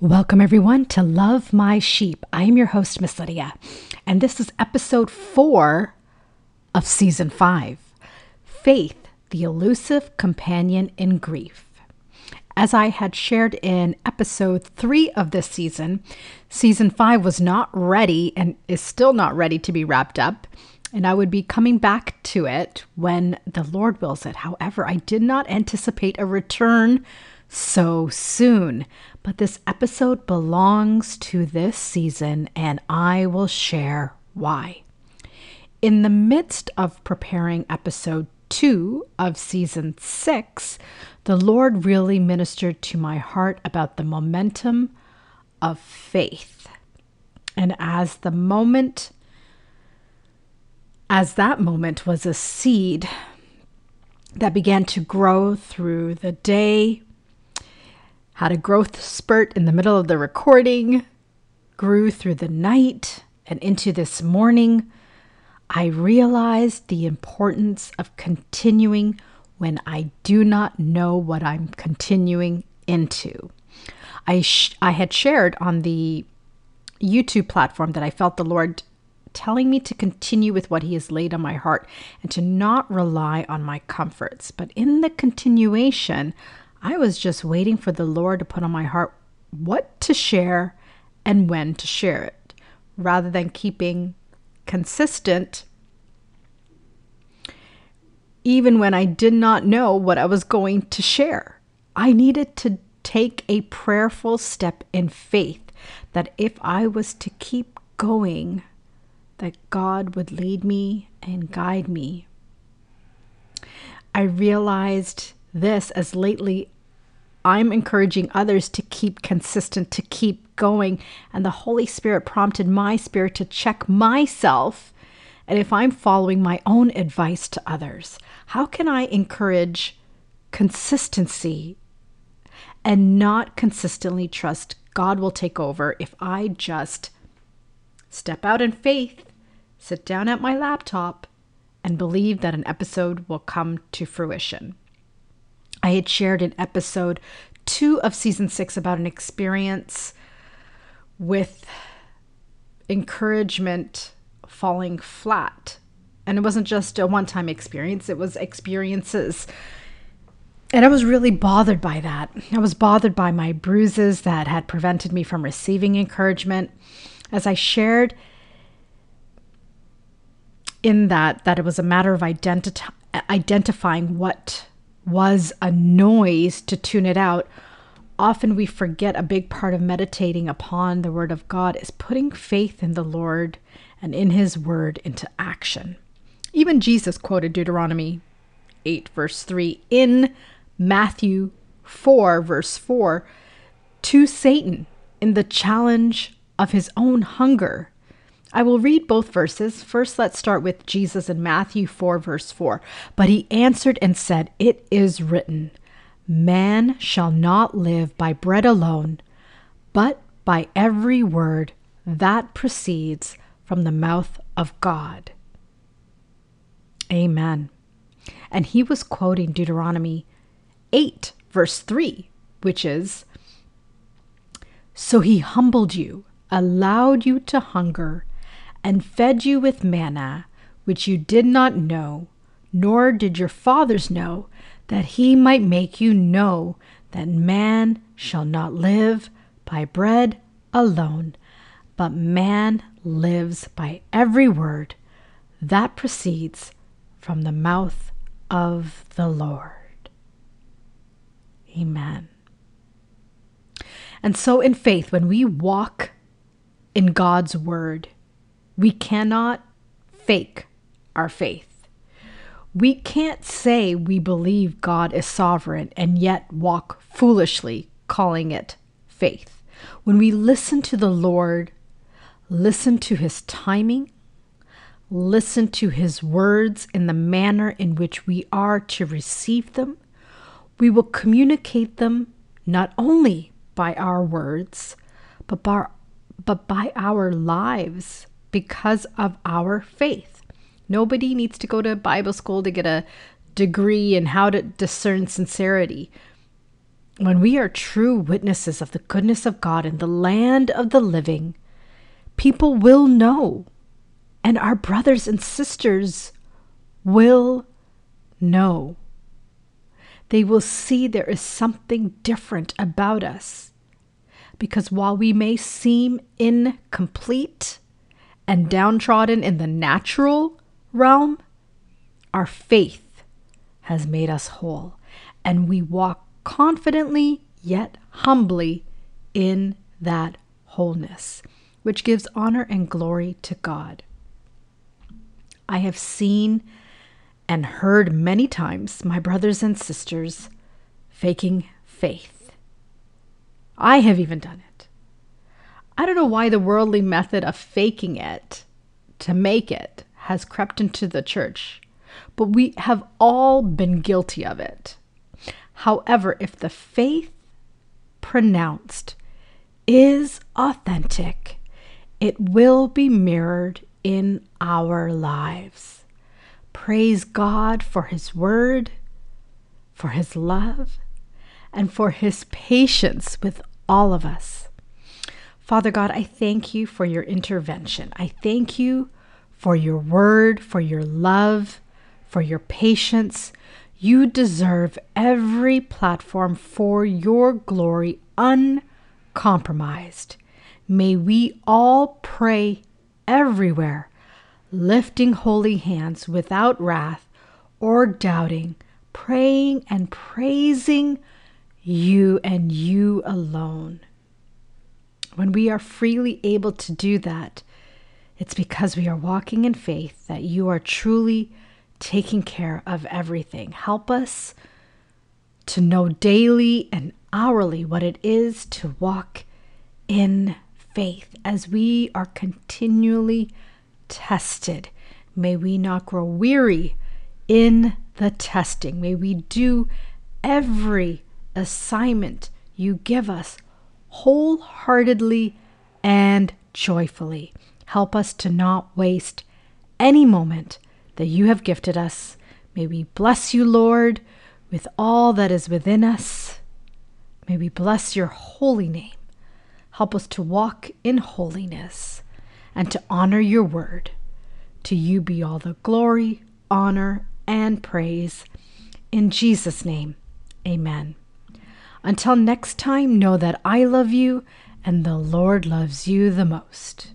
Welcome, everyone, to Love My Sheep. I am your host, Miss Lydia, and this is episode four of season five Faith, the Elusive Companion in Grief. As I had shared in episode three of this season, season five was not ready and is still not ready to be wrapped up. And I would be coming back to it when the Lord wills it. However, I did not anticipate a return so soon. But this episode belongs to this season, and I will share why. In the midst of preparing episode two of season six, the Lord really ministered to my heart about the momentum of faith. And as the moment, as that moment was a seed that began to grow through the day, had a growth spurt in the middle of the recording, grew through the night and into this morning. I realized the importance of continuing when I do not know what I'm continuing into. I, sh- I had shared on the YouTube platform that I felt the Lord telling me to continue with what He has laid on my heart and to not rely on my comforts. But in the continuation, I was just waiting for the Lord to put on my heart what to share and when to share it, rather than keeping consistent, even when I did not know what I was going to share. I needed to take a prayerful step in faith that if I was to keep going, that God would lead me and guide me. I realized this as lately I'm encouraging others to keep consistent, to keep going. And the Holy Spirit prompted my spirit to check myself and if I'm following my own advice to others. How can I encourage consistency and not consistently trust God will take over if I just step out in faith, sit down at my laptop, and believe that an episode will come to fruition? I had shared in episode two of season six about an experience with encouragement falling flat. And it wasn't just a one time experience, it was experiences. And I was really bothered by that. I was bothered by my bruises that had prevented me from receiving encouragement. As I shared in that, that it was a matter of identi- identifying what was a noise to tune it out, often we forget a big part of meditating upon the Word of God is putting faith in the Lord and in His Word into action. Even Jesus quoted Deuteronomy 8, verse 3 in Matthew 4, verse 4 to Satan in the challenge of his own hunger I will read both verses. First, let's start with Jesus in Matthew 4, verse 4. But he answered and said, It is written, Man shall not live by bread alone, but by every word that proceeds from the mouth of God. Amen. And he was quoting Deuteronomy 8, verse 3, which is So he humbled you, allowed you to hunger and fed you with manna, which you did not know, nor did your fathers know, that he might make you know that man shall not live by bread alone, but man lives by every word that proceeds from the mouth of the Lord. Amen. And so, in faith, when we walk in God's word, we cannot fake our faith. We can't say we believe God is sovereign and yet walk foolishly calling it faith. When we listen to the Lord, listen to his timing, listen to his words in the manner in which we are to receive them, we will communicate them not only by our words, but by, but by our lives because of our faith. Nobody needs to go to Bible school to get a degree in how to discern sincerity. when we are true witnesses of the goodness of God in the land of the living, people will know, and our brothers and sisters will know. They will see there is something different about us. Because while we may seem incomplete and downtrodden in the natural realm, our faith has made us whole, and we walk confidently yet humbly in that wholeness, which gives honor and glory to God. I have seen and heard many times my brothers and sisters faking faith. I have even done it. I don't know why the worldly method of faking it to make it has crept into the church, but we have all been guilty of it. However, if the faith pronounced is authentic, it will be mirrored in our lives. Praise God for His Word, for His love, and for His patience with all of us. Father God, I thank you for your intervention. I thank you for your word, for your love, for your patience, you deserve every platform for your glory uncompromised. May we all pray everywhere, lifting holy hands without wrath or doubting, praying and praising you and you alone. When we are freely able to do that, it's because we are walking in faith that you are truly taking care of everything. Help us to know daily and hourly what it is to walk in faith as we are continually tested. May we not grow weary in the testing. May we do every assignment you give us wholeheartedly and joyfully. Help us to not waste any moment that you have gifted us. May we bless you, Lord, with all that is within us. May we bless your holy name. Help us to walk in holiness and to honor your word. To you be all the glory, honor, and praise. In Jesus' name, amen. Until next time, know that I love you and the Lord loves you the most.